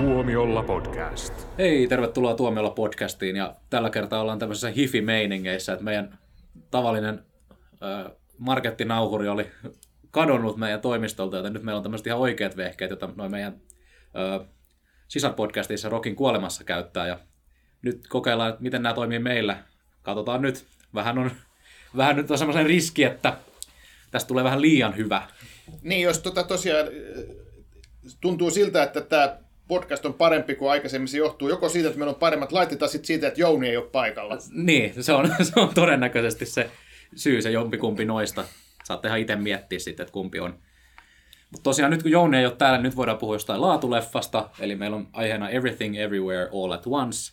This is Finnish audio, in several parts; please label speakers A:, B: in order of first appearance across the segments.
A: Tuomiolla podcast.
B: Hei, tervetuloa Tuomiolla podcastiin ja tällä kertaa ollaan tämmöisessä hifi-meiningeissä, että meidän tavallinen äh, markettinauhuri oli kadonnut meidän toimistolta, joten nyt meillä on tämmöiset ihan oikeat vehkeet, joita noin meidän äh, sisarpodcastissa Rokin kuolemassa käyttää ja nyt kokeillaan, että miten nämä toimii meillä. Katsotaan nyt. Vähän on, vähän nyt on semmoisen riski, että tästä tulee vähän liian hyvä.
C: Niin, jos tota tosiaan tuntuu siltä, että tämä podcast on parempi kuin aikaisemmin, se johtuu joko siitä, että meillä on paremmat laitteet, tai sit siitä, että Jouni ei ole paikalla.
B: Niin, se on, se on todennäköisesti se syy, se jompikumpi noista. Saatte ihan itse miettiä sitten, että kumpi on. Mutta tosiaan nyt kun Jouni ei ole täällä, nyt voidaan puhua jostain laatuleffasta. Eli meillä on aiheena Everything Everywhere All at Once,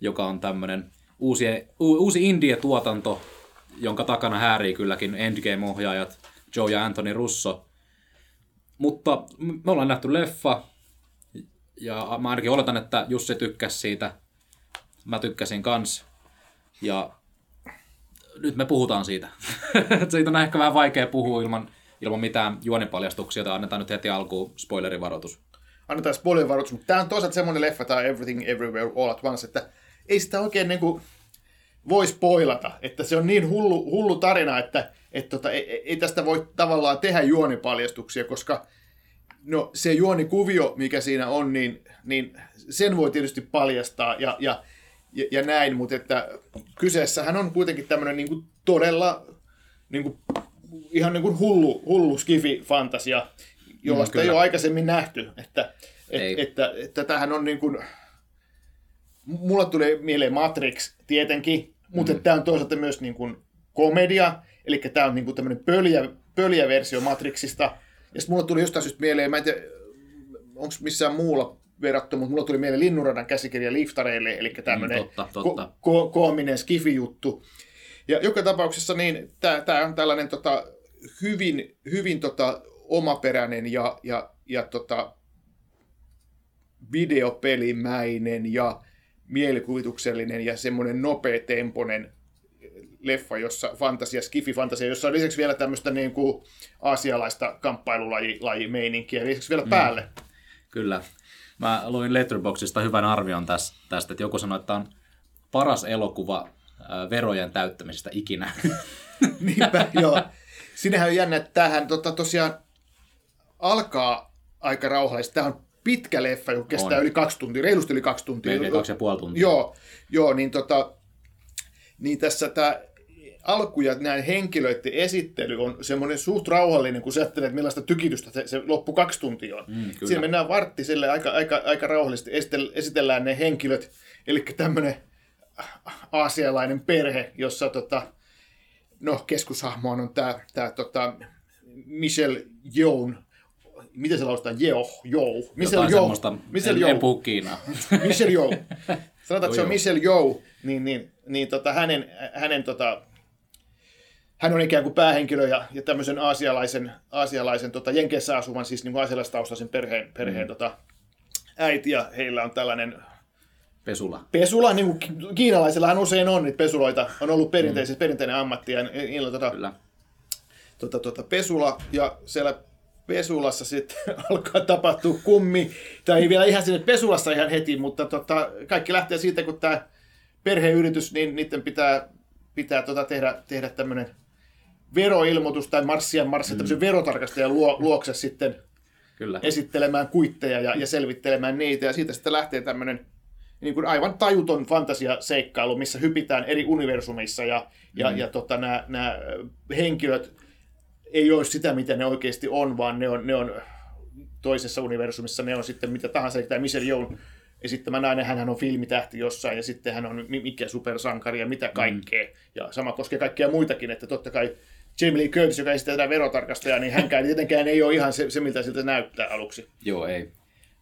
B: joka on tämmöinen uusi, uusi indie-tuotanto, jonka takana häärii kylläkin Endgame-ohjaajat Joe ja Anthony Russo. Mutta me ollaan nähty leffa, ja mä ainakin oletan, että Jussi tykkäsi siitä. Mä tykkäsin kans. Ja nyt me puhutaan siitä. siitä on ehkä vähän vaikea puhua ilman, ilman mitään juonipaljastuksia, joten annetaan nyt heti alkuun spoilerivaroitus.
C: Annetaan spoilerivaroitus, mutta tämä on toisaalta semmoinen leffa, tämä Everything Everywhere All at Once, että ei sitä oikein niin kuin voi spoilata, että se on niin hullu, hullu tarina, että, että tota, ei, ei, tästä voi tavallaan tehdä juonipaljastuksia, koska no, se juonikuvio, mikä siinä on, niin, niin sen voi tietysti paljastaa ja, ja, ja, ja näin, mutta että kyseessähän on kuitenkin tämmöinen niin kuin todella niin kuin, ihan niin kuin hullu, hullu skifi-fantasia, jollaista mm, ei ole aikaisemmin nähty, että, et, että, että tämähän on niin kuin, mulla tulee mieleen Matrix tietenkin, mutta mm. tämä on toisaalta myös niin kuin komedia, eli tämä on niin kuin tämmöinen pöljä, pöljä versio Matrixista. Ja sitten mulla tuli jostain syystä mieleen, mä en tiedä, onko missään muulla verrattu, mutta mulla tuli mieleen Linnunradan käsikirja Liftareille, eli tämmöinen
B: Mm, totta, totta.
C: Ko- ko- koominen skifi-juttu. Ja joka tapauksessa niin tämä on tällainen tota, hyvin, hyvin tota, omaperäinen ja, ja, ja tota, videopelimäinen ja mielikuvituksellinen ja semmoinen nopeatempoinen leffa, jossa fantasia, skifi-fantasia, jossa on lisäksi vielä tämmöistä niin kuin aasialaista kamppailulajimeininkiä lisäksi vielä päälle.
B: Kyllä. Mä luin Letterboxista hyvän arvion tästä, että joku sanoi, että on paras elokuva ää, verojen täyttämisestä ikinä.
C: Niinpä, joo. Sinähän on jännä, että tämähän tota, tosiaan alkaa aika rauhallisesti. Tämä on pitkä leffa, joka kestää
B: On.
C: yli kaksi tuntia, reilusti yli kaksi tuntia.
B: Melkein kaksi ja puoli tuntia.
C: Joo, joo niin, tota, niin tässä tämä alku ja näin henkilöiden esittely on semmoinen suht rauhallinen, kun sä ajattelet, että millaista tykitystä se, se loppu kaksi tuntia on.
B: Mm, kyllä.
C: Siinä mennään vartti sille aika, aika, aika rauhallisesti, esitell- esitellään ne henkilöt, eli tämmöinen aasialainen perhe, jossa tota, no, keskushahmo on tämä tää, tota, Michelle Yeoh, miten se lausutaan? Yeoh, Yeoh. Michelle Yeoh.
B: semmoista,
C: Michelle
B: en, en puhu Kiinaa.
C: Michelle Yeoh. Sanotaan, että se on Michelle Yeoh, niin, niin, niin tota, hänen, hänen tota, hän on ikään kuin päähenkilö ja, ja tämmöisen aasialaisen, aasialaisen tota, Jenkeissä asuvan, siis niin aasialaistaustaisen perheen, perheen mm. tota, äiti, ja heillä on tällainen
B: Pesula.
C: pesula, niin kuin kiinalaisillahan usein on niitä pesuloita, on ollut perinteisesti, mm. perinteinen ammatti, ja niillä on tota,
B: Kyllä.
C: tota, tota, pesula, ja siellä pesulassa sitten alkaa tapahtua kummi, tai ei vielä ihan sinne pesulassa ihan heti, mutta tota, kaikki lähtee siitä, kun tämä perheyritys, niin niiden pitää, pitää tota, tehdä, tehdä tämmöinen veroilmoitus tai marssia marssia mm. tämmöisen verotarkastajan luo, luokse sitten
B: Kyllä.
C: esittelemään kuitteja ja, ja selvittelemään niitä, ja siitä sitten lähtee tämmöinen niin kuin aivan tajuton fantasiaseikkailu, missä hypitään eri universumissa, ja, ja,
B: Mm.
C: ja tota, nämä, nämä henkilöt ei ole sitä, mitä ne oikeasti on, vaan ne on, ne on toisessa universumissa, ne on sitten mitä tahansa, eli tämä Michelle Yeoh esittämä nainen, hän on filmitähti jossain, ja sitten hän on mi- mikä supersankari ja mitä kaikkea, ja sama koskee kaikkia muitakin, että totta kai Jamie Lee Curtis, joka esittää tätä verotarkastajaa, niin hänkään tietenkään ei ole ihan se, se miltä siltä näyttää aluksi.
B: Joo, ei.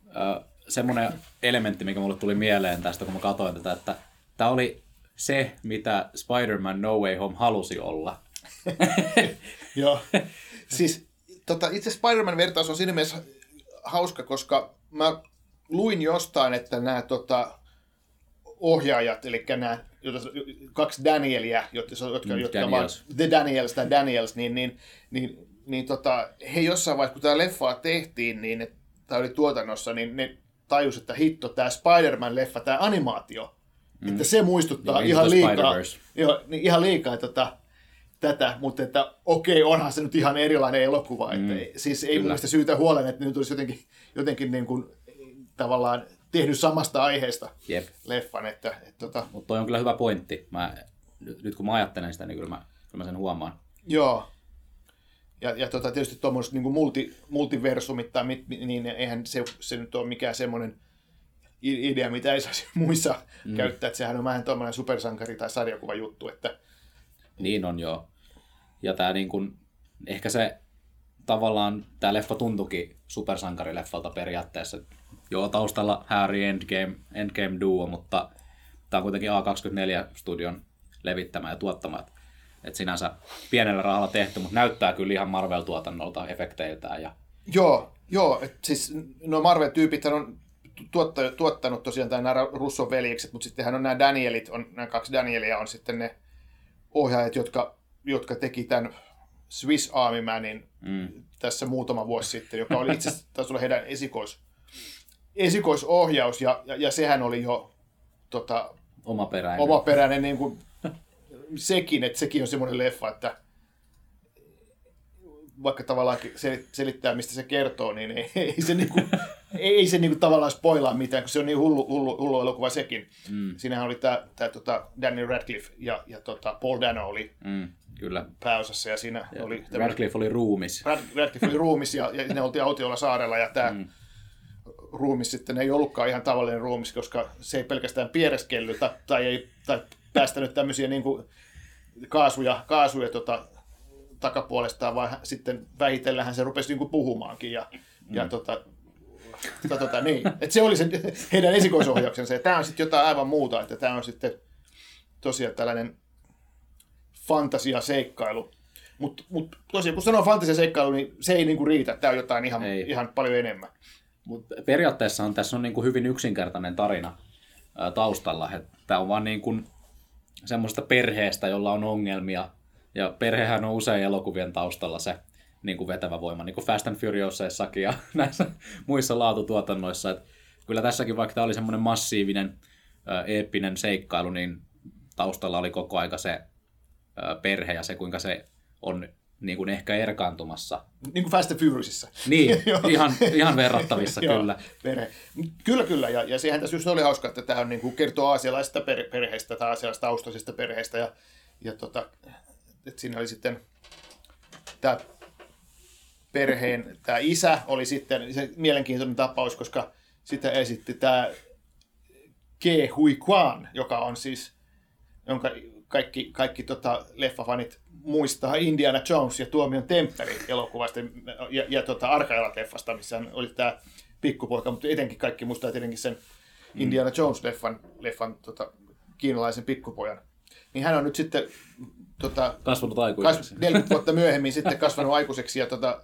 B: Ö, semmoinen elementti, mikä mulle tuli mieleen tästä, kun mä katsoin tätä, että tämä oli se, mitä Spider-Man No Way Home halusi olla.
C: Joo. siis tota, itse Spider-Man-vertaus on siinä mielessä hauska, koska mä luin jostain, että nämä tota, ohjaajat, eli nämä kaksi Danielia, jotka, jotka,
B: Mm,
C: jotka
B: Daniels.
C: ovat The Daniels tai Daniels, niin, niin, niin, niin tota, he jossain vaiheessa, kun tämä leffa tehtiin, niin tai oli tuotannossa, niin ne tajus, että hitto, tämä Spider-Man-leffa, tämä animaatio, mm. että se muistuttaa
B: Joo,
C: ihan liikaa, joo, niin ihan liikaa tota, tätä, mutta että okei, onhan se nyt ihan erilainen elokuva. Mm. Että, siis ei mun mielestä syytä huolen, että nyt olisi jotenkin, jotenkin niin kuin, tavallaan tehnyt samasta aiheesta
B: Jep.
C: leffan. Että, että, tota,
B: Mutta toi on kyllä hyvä pointti. Mä, nyt kun mä ajattelen sitä, niin kyllä mä, kyllä mä sen huomaan.
C: Joo. Ja, ja tota, tietysti tuommoiset niin multi, multiversumit, tai mit, niin eihän se, se nyt ole mikään semmoinen idea, mitä ei saisi muissa mm. käyttää. Että sehän on vähän tuommoinen supersankari- tai sarjakuva juttu. Että,
B: Niin on joo. Ja tää niin kun, ehkä se tavallaan, tämä leffa tuntuikin supersankarileffalta periaatteessa. Joo, taustalla Harry Endgame, Endgame Duo, mutta tämä on kuitenkin A24-studion levittämä ja tuottama. Et- Et sinänsä pienellä rahalla tehty, mutta näyttää kyllä ihan Marvel-tuotannolta efekteiltään. Ja,
C: joo, joo et siis no Marvel-tyypit on tuottanut, tuottanut tosiaan tämä nämä Russon veljekset, mutta sittenhän on nämä Danielit, on, nämä kaksi Danielia on sitten ne ohjaajat, jotka, jotka teki tämän Swiss Army Manin
B: mm,
C: tässä muutama vuosi sitten, joka oli itse asiassa taisi olla heidän esikois, esikoisohjaus, ja, ja, ja sehän oli jo tota,
B: omaperäinen.
C: omaperäinen niin kuin, sekin, että sekin on semmoinen leffa, että vaikka tavallaan sel- selittää, mistä se kertoo, niin ei, ei se, niinku, ei se niinku tavallaan spoilaa mitään, kun se on niin hullu, hullu, hullu elokuva sekin.
B: Mm,
C: Siinähän oli tämä tää, tota Daniel Radcliffe ja, ja tota Paul Dano oli
B: mm, kyllä.
C: pääosassa, ja siinä
B: Ja
C: oli tämmönen-
B: Radcliffe oli ruumis.
C: Brad- Radcliffe oli ruumis ja, ja ne oltiin autiolla saarella ja tämä mm. Ruumis sitten ei ollutkaan ihan tavallinen ruumis, koska se ei pelkästään piereskellyt tai, tai ei tai päästänyt tämmöisiä niin kuin kaasuja, kaasuja tota, takapuolestaan, vaan sitten vähitellähän se rupesi niin kuin puhumaankin ja, mm. ja tota, tota, tota, niin. Et se oli se heidän esikoisohjauksensa ja tämä on sitten jotain aivan muuta, että tämä on sitten tosiaan tällainen fantasiaseikkailu. Mutta mut tosiaan, kun sanoo fantasiaseikkailu, niin se ei niinku riitä. Tämä on jotain ihan,
B: Ei.
C: ihan paljon enemmän.
B: Mut periaatteessahan tässä on niin kuin hyvin yksinkertainen tarina ää, taustalla. Tämä on vaan niin kuin semmoista perheestä, jolla on ongelmia. Ja perhehän on usein elokuvien taustalla se niin kuin vetävä voima, niin kuin Fast and Furiousissakin ja näissä muissa laatutuotannoissa. Et kyllä tässäkin, vaikka tämä oli semmoinen massiivinen, ää, eeppinen seikkailu, niin taustalla oli koko aika se ää, perhe ja se, kuinka se on niin kuin ehkä erkaantumassa
C: Niin kuin Fast and Furiousissa.
B: niin, ihan, ihan verrattavissa kyllä.
C: Perhe. Kyllä, kyllä. Ja, ja sehän tässä just oli hauska, että tämä on niin kuin kertoo aasialaisesta per, perheestä tai aasialaisesta taustaisesta perheestä. Ja, ja tota, että siinä oli sitten tämä perheen, tämä isä oli sitten se mielenkiintoinen tapaus, koska sitä esitti tämä Ke Hui Kwan, joka on siis, jonka kaikki, kaikki tota, leffafanit muistaa Indiana Jones ja Tuomion temppeli elokuvasta ja, ja tota Arkailat-leffasta, missä oli tämä pikkupoika, mutta etenkin kaikki muistaa tietenkin sen Indiana Jones-leffan leffan, tota, kiinalaisen pikkupojan. Niin hän on nyt sitten tota,
B: Kasvanut
C: kas,
B: aikuiseksi.
C: 40 vuotta myöhemmin sitten kasvanut aikuiseksi ja tota,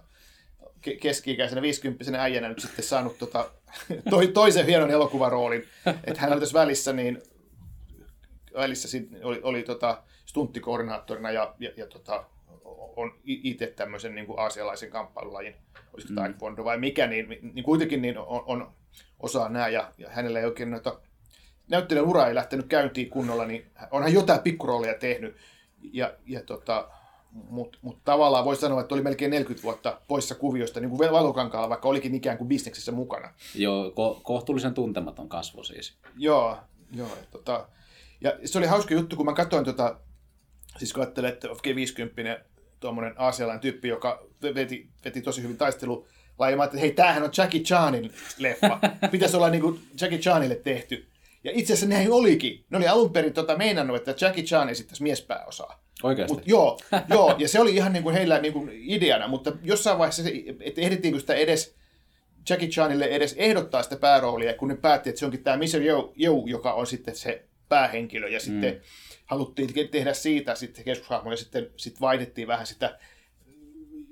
C: ke- keski-ikäisenä 50 äijänä nyt sitten saanut tota, toi, toisen hienon elokuvaroolin. Että hän oli tässä välissä, niin välissä oli, oli tota, stunttikoordinaattorina ja, ja, ja tota, on itse tämmöisen niin kuin aasialaisen kamppailulajin, olisiko mm. taekwondo vai mikä, niin, niin kuitenkin niin on, on osaa nämä ja, ja hänellä ei oikein noita näyttelijän ura ei lähtenyt käyntiin kunnolla, niin onhan jotain pikkurooleja tehnyt. Ja, ja tota, mutta mut tavallaan voisi sanoa, että oli melkein 40 vuotta poissa kuviosta, niin kuin valokankaalla, vaikka olikin ikään kuin bisneksessä mukana.
B: Joo, ko- kohtuullisen tuntematon kasvo siis.
C: Joo, joo. Tota, ja se oli hauska juttu, kun mä katsoin, tota, siis kun ajattelin, että okei, 50 tuommoinen aasialainen tyyppi, joka veti, veti tosi hyvin taistelu, mä ajattelin, että hei, tämähän on Jackie Chanin leffa. Pitäisi olla niin kuin Jackie Chanille tehty. Ja itse asiassa näin olikin. Ne oli alun perin tota meinannut, että Jackie Chan esittäisi miespääosaa.
B: Oikeasti.
C: Mut joo, joo, ja se oli ihan niin kuin heillä niin kuin ideana, mutta jossain vaiheessa, se, että ehdittiinkö sitä edes Jackie Chanille edes ehdottaa sitä pääroolia, kun ne päätti, että se onkin tämä Mr. Yo, joka on sitten se päähenkilö, ja sitten mm. haluttiin te- tehdä siitä sitten keskushahmo, ja sitten sit vaihdettiin vähän sitä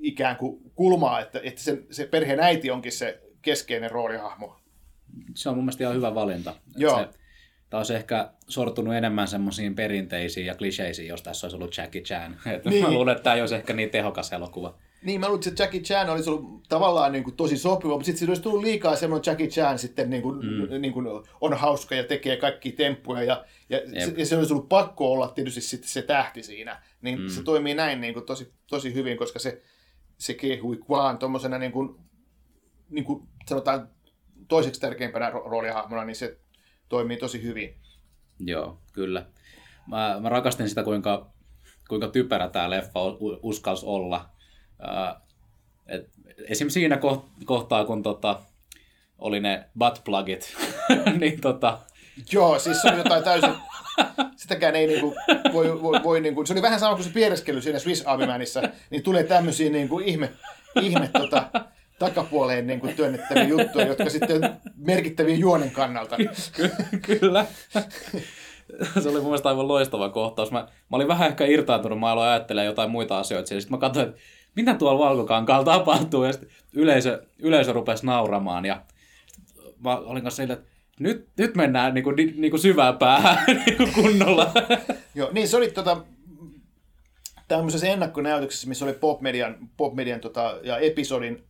C: ikään kuin kulmaa, että, että se, se perheen äiti onkin se keskeinen roolihahmo.
B: Se on mun mielestä ihan hyvä valinta.
C: Joo.
B: Se, tämä olisi ehkä sortunut enemmän semmoisiin perinteisiin ja kliseisiin, jos tässä olisi ollut Jackie Chan. Et
C: Niin.
B: Mä luulen, että tämä ei olisi ehkä niin tehokas elokuva.
C: Niin, mä luulen, että Jackie Chan olisi ollut tavallaan niin kuin tosi sopiva, mutta sitten siinä olisi tullut liikaa semmoinen Jackie Chan sitten niin kuin, mm. niin kuin on hauska ja tekee kaikki temppuja ja, ja, se, ja se olisi ollut pakko olla tietysti sitten se tähti siinä. Niin mm. se toimii näin niin kuin tosi, tosi hyvin, koska se, se kehui vaan tuommoisena niin kuin, niin kuin sanotaan toiseksi tärkeimpänä roolihahmona, niin se toimii tosi hyvin.
B: Joo, kyllä. Mä, mä rakastin sitä, kuinka, kuinka typerä tämä leffa uskalsi olla. Et, esim. siinä kohtaa, kun tota, oli ne buttplugit, niin tota...
C: Joo, siis se oli jotain täysin... Sitäkään ei niinku voi, voi, voi niinku... Se oli vähän sama kuin se piereskely siinä Swiss Army Manissa, niin tulee tämmöisiä niinku ihme, ihme tota, takapuoleen niin kuin työnnettäviä juttuja, jotka sitten merkittäviä juonen kannalta.
B: Ky- kyllä. Se oli mun mielestä aivan loistava kohtaus. Mä, mä olin vähän ehkä irtaantunut, mä aloin ajattelemaan jotain muita asioita. Sitten mä katsoin, että mitä tuolla Valkokankaalla tapahtuu. Ja yleisö, yleisö rupesi nauramaan. Ja mä olin kanssa sillä, että nyt, nyt mennään niin kuin, niin kuin syvään päähän kuin kunnolla.
C: Joo, niin se oli tota, tämmöisessä ennakkonäytöksessä, missä oli Popmedian, Popmedian tota, ja episodin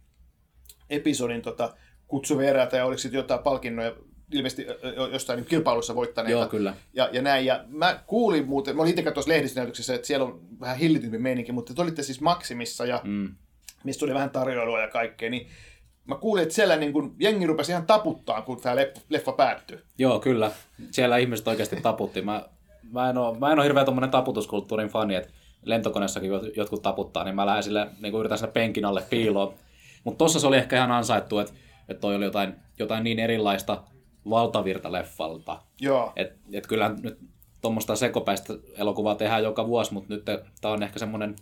C: episodin tota, kutsuveeraita ja oliko sitten jotain palkinnoja ilmeisesti jostain niin kilpailussa voittaneita.
B: Joo, kyllä.
C: Ja, ja näin. Ja mä kuulin muuten, mä olin itse tuossa lehdistönäytöksessä, että siellä on vähän hillitympi meininki, mutta te olitte siis Maksimissa ja mm. mistä tuli vähän tarjoilua ja kaikkea, niin mä kuulin, että siellä niin kun, jengi rupesi ihan taputtaa, kun tämä leffa, päättyi.
B: Joo, kyllä. Siellä ihmiset oikeasti taputti. Mä, mä, en ole, mä en ole hirveä tuommoinen taputuskulttuurin fani, että lentokoneessakin jotkut taputtaa, niin mä lähden sille, niin kuin yritän sinne penkin alle piiloon mutta tossa se oli ehkä ihan ansaittu, että että toi oli jotain, jotain niin erilaista valtavirta-leffalta.
C: Joo.
B: Et, et kyllä nyt tuommoista sekopäistä elokuvaa tehdään joka vuosi, mutta nyt tämä on ehkä semmoinen,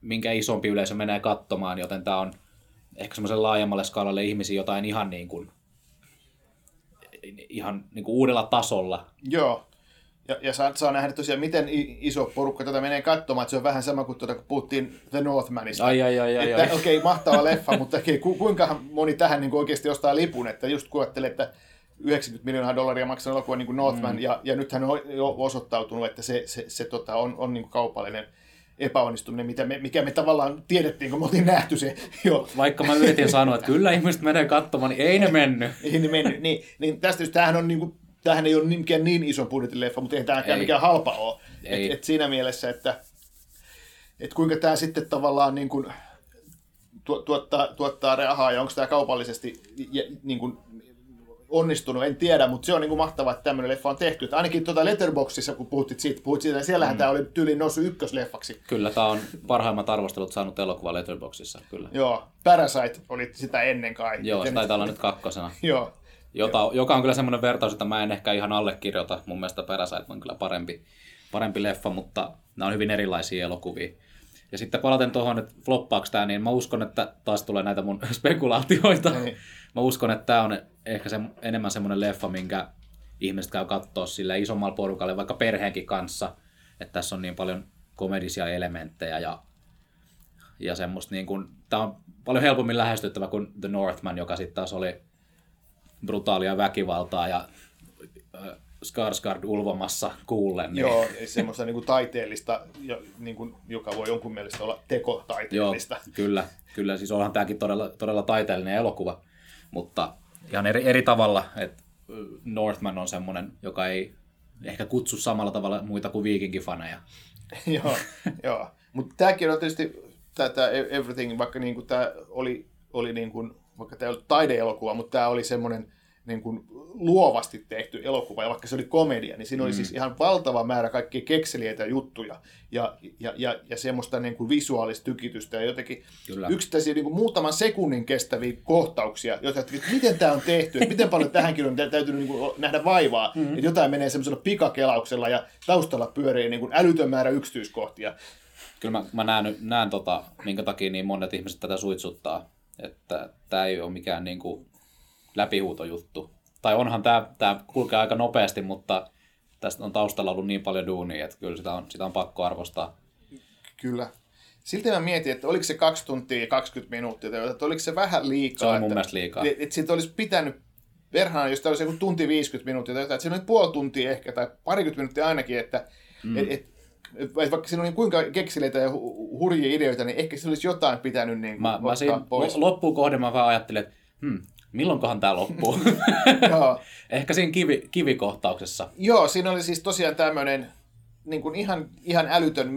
B: minkä isompi yleisö menee katsomaan, joten tämä on ehkä semmoisen laajemmalle skaalalle ihmisiä jotain ihan niin kuin, ihan niin kuin uudella tasolla.
C: Joo. Ja, ja saa, saa nähdä tosiaan, miten iso porukka tätä menee katsomaan, että se on vähän sama kuin tuota, kun puhuttiin The Northmanista.
B: Ai, ai, ai, ai,
C: että okei, okay, mahtava leffa, mutta okay, ku, kuinka moni tähän niin kuin oikeasti ostaa lipun, että just kun että 90 miljoonaa dollaria maksaa elokuva niin kuin Northman, mm. ja, ja nythän on jo osoittautunut, että se, se, se tota, on, on niin kuin kaupallinen epäonnistuminen, mitä me, mikä me tavallaan tiedettiin, kun me oltiin nähty se jo.
B: Vaikka mä yritin sanoa, että kyllä ihmiset menee katsomaan, niin ei ne mennyt.
C: ei ne mennyt. Niin, niin tästä just, tämähän on niin kuin tämähän ei ole mikään niin iso budjetin leffa, mutta ei tämäkään ei. mikään halpa ole. Et, et siinä mielessä, että et kuinka tämä sitten tavallaan niin kuin tuottaa, tuottaa rahaa ja onko tämä kaupallisesti niin kuin onnistunut, en tiedä, mutta se on niin kuin mahtavaa, että tämmöinen leffa on tehty. Että ainakin tuota Letterboxissa, kun puhuttiin siitä, puhut siitä siellähän mm. tämä oli tyyliin noussut ykkösleffaksi.
B: Kyllä, tämä on parhaimmat arvostelut saanut elokuva Letterboxissa, kyllä.
C: Joo, Parasite oli sitä ennen kai.
B: Joo, se taitaa olla nyt kakkosena.
C: Joo,
B: jota, joka on kyllä semmoinen vertaus, että mä en ehkä ihan allekirjoita. Mun mielestä Parasite on kyllä parempi, parempi leffa, mutta nämä on hyvin erilaisia elokuvia. Ja sitten palaten tuohon, että floppaako tämä, niin mä uskon, että taas tulee näitä mun spekulaatioita. Ei. Mä uskon, että tämä on ehkä se, enemmän semmoinen leffa, minkä ihmiset käy katsoa sille isommalla porukalle, vaikka perheenkin kanssa. Että tässä on niin paljon komedisia elementtejä ja, ja semmoista niin kuin, tämä on paljon helpommin lähestyttävä kuin The Northman, joka sitten taas oli brutaalia väkivaltaa ja äh, Skarsgård ulvomassa kuullen.
C: Niin. Joo, semmoista niin kuin taiteellista, niin kuin, joka voi jonkun mielestä olla tekotaiteellista.
B: Joo, kyllä, kyllä. Siis onhan tämäkin todella, todella taiteellinen elokuva, mutta ihan eri, eri tavalla, että Northman on semmoinen, joka ei ehkä kutsu samalla tavalla muita kuin viikinkifaneja.
C: joo, joo. mutta tämäkin on tietysti tämä Everything, vaikka niin kuin tämä oli, oli niin kuin vaikka tämä ei ollut taideelokuva, mutta tämä oli semmoinen niin kuin luovasti tehty elokuva, ja vaikka se oli komedia, niin siinä oli mm. siis ihan valtava määrä kaikkia kekseliäitä juttuja ja, ja, ja, ja semmoista niin kuin visuaalista tykitystä ja jotenkin Kyllä. yksittäisiä niin kuin muutaman sekunnin kestäviä kohtauksia, joita, että miten tämä on tehty, että miten paljon tähänkin on täytynyt niin kuin nähdä vaivaa, mm. että jotain menee semmoisella pikakelauksella ja taustalla pyörii niin kuin älytön määrä yksityiskohtia.
B: Kyllä mä, mä näen, näen tota, minkä takia niin monet ihmiset tätä suitsuttaa että tämä ei ole mikään niin kuin läpihuutojuttu. Tai onhan tämä, tämä kulkee aika nopeasti, mutta tästä on taustalla ollut niin paljon duunia, että kyllä sitä on, sitä on pakko arvostaa.
C: Kyllä. Silti mä mietin, että oliko se 2 tuntia ja 20 minuuttia, että oliko se vähän liikaa. Se
B: on
C: mun
B: että, mielestä liikaa.
C: Että, että siitä olisi pitänyt verhaan, jos tämä olisi joku tunti 50 minuuttia, tai että siinä oli puoli tuntia ehkä, tai parikymmentä minuuttia ainakin, että mm. et, et, vaikka siinä oli kuinka kekseleitä ja hu- hurjia ideoita, niin ehkä se olisi jotain pitänyt niin kuin
B: Mä, mä
C: ottaa
B: siinä
C: pois.
B: lo- loppuun kohden mä vaan ajattelin, että hmm, milloinkohan tää loppuu? Ehkä siinä kivi, kivikohtauksessa.
C: Joo, siinä oli siis tosiaan tämmöinen niin kuin ihan, ihan älytön,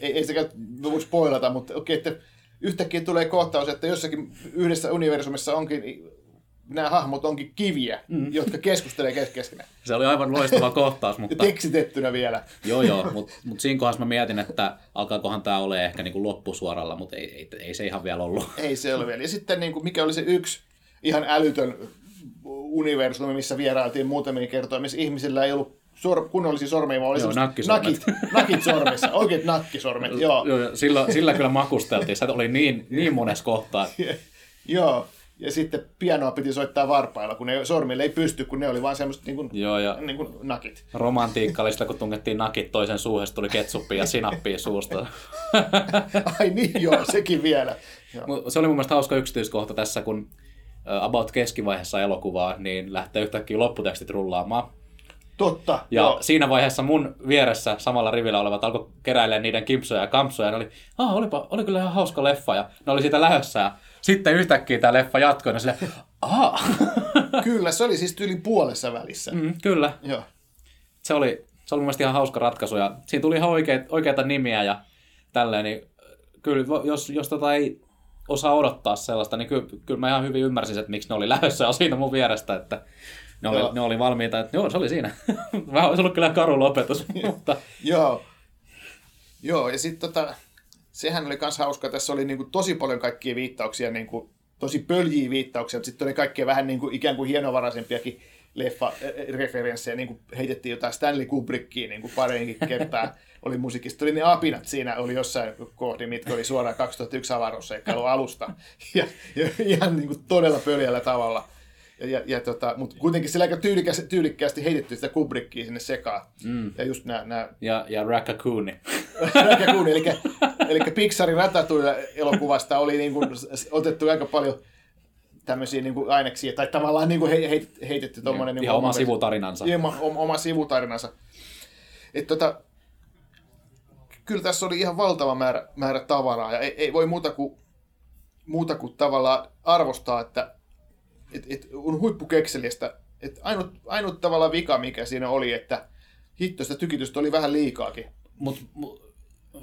C: ei, ei sitä voi spoilata, mutta okei, että yhtäkkiä tulee kohtaus, että jossakin yhdessä universumissa onkin, nämä hahmot onkin kiviä, mm. jotka keskustelee kes- keskenään.
B: Se oli aivan loistava kohtaus,
C: Ja
B: mutta
C: tekstitettynä vielä.
B: joo joo, mutta mut siinä kohdassa mä mietin, että alkaakohan tää ole ehkä niinku loppusuoralla, mutta ei, ei, ei, se ihan vielä ollut.
C: Ei se ole vielä. Ja sitten niin kuin, mikä oli se yksi ihan älytön universumi, missä vierailtiin muutamia kertoja, missä ihmisillä ei ollut sor- kunnollisia sormeja, vaan oli
B: Joo, nakkisormet.
C: nakit, nakit sormissa, oikeat nakkisormet, joo.
B: Joo, joo, sillä, sillä kyllä makusteltiin. Se oli niin, niin monessa kohtaa.
C: joo. Ja sitten pianoa piti soittaa varpailla, kun ne sormille ei pysty, kun ne oli vaan semmoiset niin kuin,
B: Joo, ja
C: niin kuin nakit.
B: romantiikka oli sitä, kun tungettiin nakit toisen suuhun, tuli ketsuppia ja sinappia suusta.
C: Ai niin, joo, sekin vielä. Joo.
B: Se oli mun mielestä hauska yksityiskohta tässä, kun about keskivaiheessa elokuvaa, niin lähtee yhtäkkiä lopputekstit rullaamaan.
C: Totta,
B: Ja
C: joo.
B: siinä vaiheessa mun vieressä samalla rivillä olevat alkoi keräilemään niiden kimpsoja ja kampsoja. Ja ne oli, ah, olipa, oli kyllä ihan hauska leffa. Ja ne oli siitä lähössä. Sitten yhtäkkiä tämä leffa jatkoi. Ja ne silleen, ah,
C: Kyllä, se oli siis yli puolessa välissä. Mm.
B: kyllä.
C: Joo.
B: Se oli, se oli mun mielestä ihan hauska ratkaisu. Ja siinä tuli ihan oikeat, oikeita nimiä ja tälleen. Niin kyllä, vo- jos, jos tota ei osaa odottaa sellaista, niin kyllä, kyllä mä ihan hyvin ymmärsin, että miksi ne oli lähdössä ja siitä mun vierestä, että ne oli,
C: Joo.
B: ne oli valmiita, että joo, se oli siinä. Vähän olisi ollut kyllä karu lopetus, mutta
C: Joo. Joo, ja sitten tota, sehän oli myös hauska, tässä oli niinku tosi paljon kaikkia viittauksia, niinku, tosi pöljiä viittauksia, mutta sitten oli kaikkea vähän niinku, ikään kuin hienovaraisempiakin leffa-referenssejä, niin kuin heitettiin jotain Stanley Kubrickia niin kuin pariinkin kertaa, oli musiikista. Oli ne apinat siinä, oli jossain kohdin, mitkä oli suoraan 2001 avaruusseikkailu alusta, ja, ja ihan niin kuin todella pöljällä tavalla. Ja, ja, ja tota, mutta kuitenkin sillä aika tyylikäs, tyylikkäästi heitetty sitä Kubrickia sinne sekaan. Mm. Ja just nämä, nämä
B: ja, ja Raccoon.
C: Raccoon, eli, eli Pixarin Ratatouille-elokuvasta oli niin kuin otettu aika paljon tämmöisiä niin kuin aineksia, tai tavallaan niin kuin he, he, heitetty tuommoinen... Niin
B: Ihan oma sivutarinansa.
C: Oma, oma, oma sivutarinansa. Et tota, kyllä tässä oli ihan valtava määrä, määrä tavaraa, ja ei, ei voi muuta kuin, muuta kuin tavallaan arvostaa, että et, et on huippukekseliästä. Et ainut, ainut tavallaan vika, mikä siinä oli, että hitto sitä tykitystä oli vähän liikaakin.
B: Mut, mut,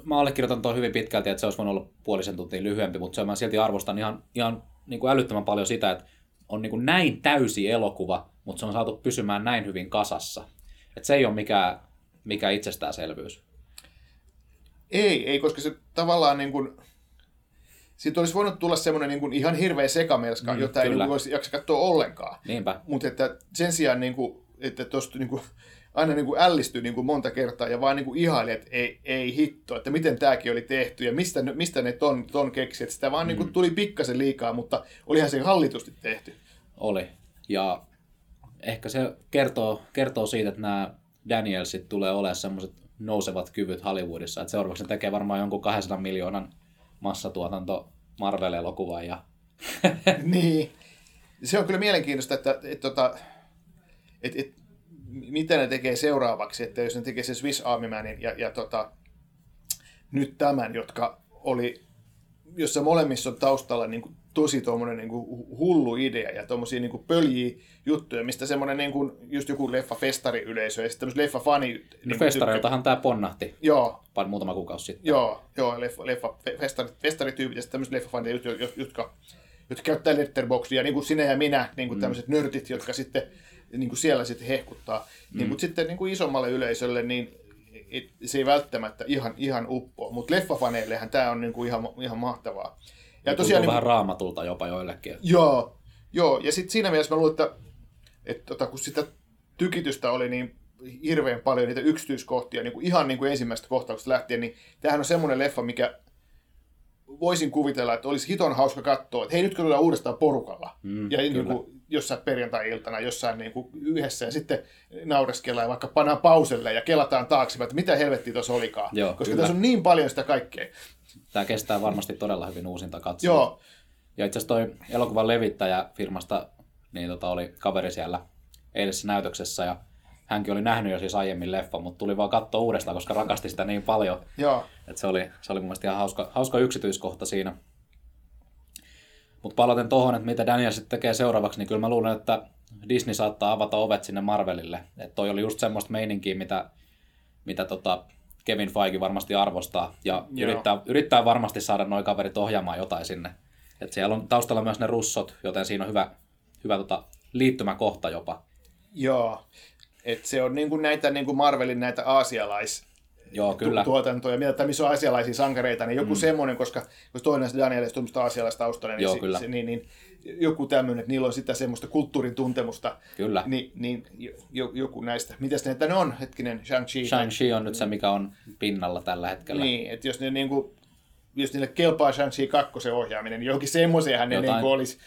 B: mä allekirjoitan tuon hyvin pitkälti, että se olisi voinut olla puolisen tuntia lyhyempi, mutta se mä silti arvostan ihan, ihan niin kuin älyttömän paljon sitä, että on niin kuin näin täysi elokuva, mutta se on saatu pysymään näin hyvin kasassa. Et se ei ole mikään, mikä itsestäänselvyys.
C: Ei, ei, koska se tavallaan niin kuin, siitä olisi voinut tulla semmoinen niin kuin ihan hirveä sekamelska, mm, jota ei
B: kyllä.
C: niin kuin voisi jaksa katsoa ollenkaan.
B: Niinpä.
C: Mutta että sen sijaan, niin kuin, että tuosta niin kuin, aina niin kuin ällistyi niin kuin monta kertaa ja vaan niin kuin ihaili, että ei, ei hitto, että miten tämäkin oli tehty ja mistä, mistä ne ton, ton keksi. Että sitä vaan niin kuin tuli pikkasen liikaa, mutta olihan se hallitusti tehty.
B: Oli. Ja ehkä se kertoo, kertoo siitä, että nämä Danielsit tulee olemaan semmoiset nousevat kyvyt Hollywoodissa. Että seuraavaksi ne tekee varmaan jonkun 200 miljoonan massatuotanto Marvel-elokuvan ja
C: niin. Se on kyllä mielenkiintoista, että, että, että, että, että mitä ne tekee seuraavaksi, että jos ne tekee se Swiss Army Manin ja, ja tota, nyt tämän, jotka oli, jossa molemmissa on taustalla niin kuin, tosi tuommoinen niin kuin, hullu idea ja tuommoisia niin kuin, pöljiä juttuja, mista semmoinen niin kuin, just joku leffa-festariyleisö ja sitten tämmöiset leffa-fani...
B: no
C: niin
B: festareiltahan tämä ponnahti
C: Joo,
B: par- muutama kuukausi sitten.
C: Joo, joo leffa, leffa, fe- festari, festarityypit ja sitten tämmöiset leffafanit, jotka, jotka, jotka käyttää letterboxia, niin kuin sinä ja minä, niin kuin tämmöiset nörtit, jotka sitten niin kuin siellä sitten hehkuttaa. Mm. Niin, mutta sitten niin kuin isommalle yleisölle, niin et, se ei välttämättä ihan, ihan uppoa. Mutta leffafaneillehän tämä on niin kuin ihan, ihan mahtavaa. Ja
B: Ja
C: tosiaan, niin,
B: vähän raamatulta jopa joillekin.
C: joo, joo, ja sitten siinä mielessä mä luulen, että, että tota, kun sitä tykitystä oli niin hirveän paljon niitä yksityiskohtia, niin kuin ihan niin kuin ensimmäisestä kohtauksesta lähtien, niin tämähän on semmoinen leffa, mikä voisin kuvitella, että olisi hiton hauska katsoa, että hei nyt kyllä uudestaan porukalla.
B: Mm,
C: ja niin
B: kyllä.
C: kuin, jossain perjantai-iltana jossain niin kuin yhdessä ja sitten naureskellaan ja vaikka pannaan pauselle ja kelataan taaksepäin, että mitä helvettiä tuossa olikaan.
B: Joo,
C: Koska
B: kyllä.
C: tässä on niin paljon sitä kaikkea.
B: Tämä kestää varmasti todella hyvin uusinta katsoa.
C: Joo,
B: Ja itse asiassa toi elokuvan levittäjä firmasta, niin tota oli kaveri siellä eilisessä näytöksessä ja hänkin oli nähnyt jo siis aiemmin leffa, mutta tuli vaan katsoa uudestaan, koska rakasti sitä niin paljon.
C: Joo.
B: että se, oli, se oli mun mielestä ihan hauska, hauska yksityiskohta siinä. Mutta palaten tuohon, että mitä Daniel sitten tekee seuraavaksi, niin kyllä mä luulen, että Disney saattaa avata ovet sinne Marvelille. Että toi oli just semmoista meininkiä, mitä, mitä tota Kevin Feige varmasti arvostaa. Ja yrittää, yrittää, varmasti saada noin kaverit ohjaamaan jotain sinne. Et siellä on taustalla myös ne russot, joten siinä on hyvä, hyvä tota, liittymäkohta jopa.
C: Joo. Et se on niinku näitä niinku Marvelin näitä aasialais
B: Joo, kyllä.
C: tuotantoja, mitä, missä on asialaisia sankareita, niin joku mm. semmoinen, koska jos toinen on Daniel tuommoista asialaistaustainen, niin,
B: Joo, kyllä.
C: Se, niin, niin, joku tämmöinen, että niillä on sitä semmoista kulttuurin tuntemusta.
B: Kyllä.
C: Niin, niin jo, joku näistä. Mitäs ne, ne on, hetkinen, Shang-Chi?
B: Shang-Chi on nyt se, mikä on pinnalla tällä hetkellä.
C: Niin, että jos ne niinku, jos niille kelpaa Shang-Chi 2 ohjaaminen, niin johonkin semmoisiahan ne niinku olisi.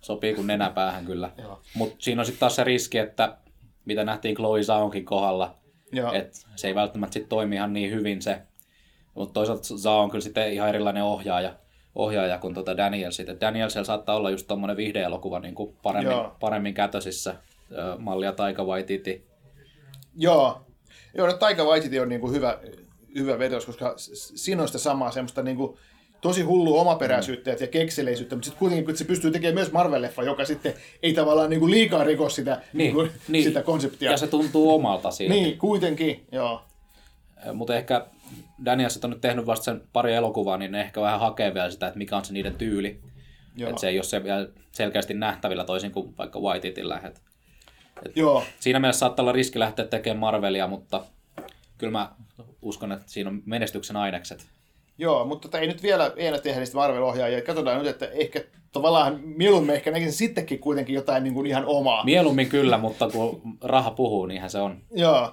B: Sopii kuin nenäpäähän kyllä. Mutta siinä on sitten taas se riski, että mitä nähtiin Chloe Zaonkin kohdalla,
C: Joo.
B: että se ei välttämättä sit toimi ihan niin hyvin se. Mutta toisaalta Zao on kyllä sitten ihan erilainen ohjaaja, ohjaaja kuin tuota Daniel sitten. Daniel siellä saattaa olla just tommonen viihdeelokuva niin kuin paremmin,
C: Joo.
B: paremmin kätösissä. Mallia Taika Waititi.
C: Joo. Joo, no Taika Waititi on niinku hyvä, hyvä vetos, koska siinä on sitä samaa semmoista niinku, tosi hullu omaperäisyyttä ja kekseleisyyttä, mutta sitten kuitenkin kun se pystyy tekemään myös Marvel-leffa, joka sitten ei tavallaan niinku liikaa riko sitä,
B: Niin,
C: niinku,
B: niin.
C: sitä konseptia.
B: Ja se tuntuu omalta siitä.
C: Niin, kuitenkin, joo.
B: Mutta ehkä Daniel sit on nyt tehnyt vasta sen pari elokuvaa, niin ne ehkä vähän hakee vielä sitä, että mikä on se niiden tyyli.
C: Joo.
B: Et se ei ole se vielä selkeästi nähtävillä toisin kuin vaikka Waititillä. Et
C: Joo,
B: siinä mielessä saattaa olla riski lähteä tekemään Marvelia, mutta kyllä mä uskon, että siinä on menestyksen ainekset.
C: Joo, mutta tota, ei nyt vielä, vielä tehdä niistä Marvel-ohjaajia. Katsotaan nyt, että ehkä tavallaan mieluummin ehkä näkisin sittenkin kuitenkin jotain niin kuin ihan omaa.
B: Mieluummin kyllä, mutta kun raha puhuu, niinhän se on.
C: joo,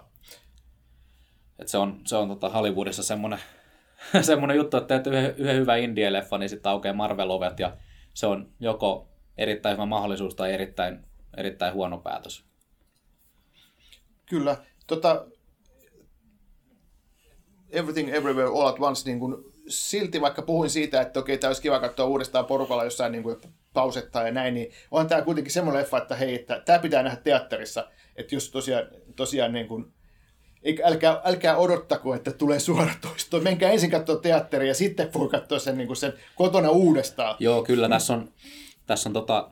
B: Et se on, se on tota Hollywoodissa semmoinen, semmoinen juttu, että teet yhden, yhden hyvän indie-leffan, niin sitten aukeaa Marvel-ovet ja se on joko erittäin hyvä mahdollisuus tai erittäin, erittäin huono päätös.
C: Kyllä. Tota, Everything Everywhere All at Once, niin kun, silti vaikka puhuin siitä, että okei, tämä olisi kiva katsoa uudestaan porukalla jossain niin kuin, pausettaa ja näin, niin on tämä kuitenkin semmoinen leffa, että hei, että tämä pitää nähdä teatterissa, että jos tosiaan, tosiaan niin kuin, älkää, älkää odottako, että tulee suora toisto. Menkää ensin katsoa teatteria ja sitten voi katsoa sen, niin kuin sen kotona uudestaan.
B: Joo, kyllä tässä on, tässä on tota,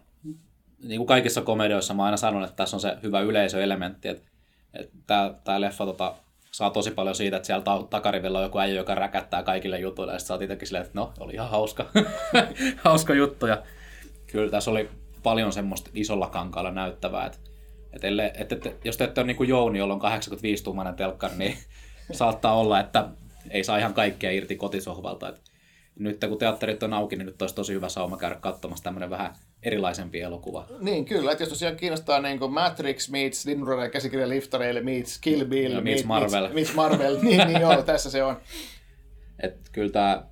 B: niin kuin kaikissa komedioissa mä aina sanon, että tässä on se hyvä yleisöelementti, että, että tämä, tämä leffa tota, saa tosi paljon siitä, että siellä ta- on joku äijä, joka räkättää kaikille jutuille, ja sitten itsekin silleen, että no, oli ihan hauska, hauska juttu, ja kyllä tässä oli paljon semmoista isolla kankaalla näyttävää, että, että, ellei, että, että jos te ette ole niin kuin Jouni, jolla on 85-tuumainen telkkari, niin saattaa olla, että ei saa ihan kaikkea irti kotisohvalta, että nyt kun teatterit on auki, niin nyt olisi tosi hyvä sauma käydä katsomassa tämmöinen vähän erilaisempi elokuva.
C: Niin, kyllä. Että jos tosiaan kiinnostaa niin kuin Matrix meets Linnunradan käsikirja liftareille meets Kill Bill
B: Ja meets Marvel.
C: Meets, meets Marvel. niin, niin joo, tässä se on.
B: Et kyllä tämä,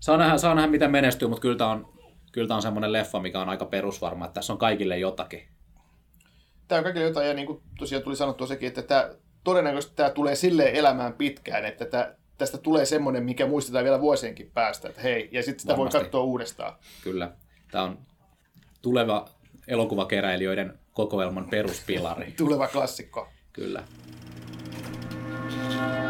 B: saa nähdä, saa nähdä miten menestyy, mutta kyllä tämä on, kyllä tää on semmoinen leffa, mikä on aika perusvarma, että tässä on kaikille jotakin.
C: Tämä on kaikille jotain, ja niin kuin tosiaan tuli sanottua sekin, että tämä, todennäköisesti tämä tulee silleen elämään pitkään, että tämä, tästä tulee semmoinen, mikä muistetaan vielä vuosienkin päästä, että hei, ja sitten sitä
B: Varmasti.
C: voi katsoa uudestaan.
B: Kyllä. Tämä on tuleva elokuvakeräilijöiden kokoelman peruspilari.
C: tuleva klassikko.
B: Kyllä. thank you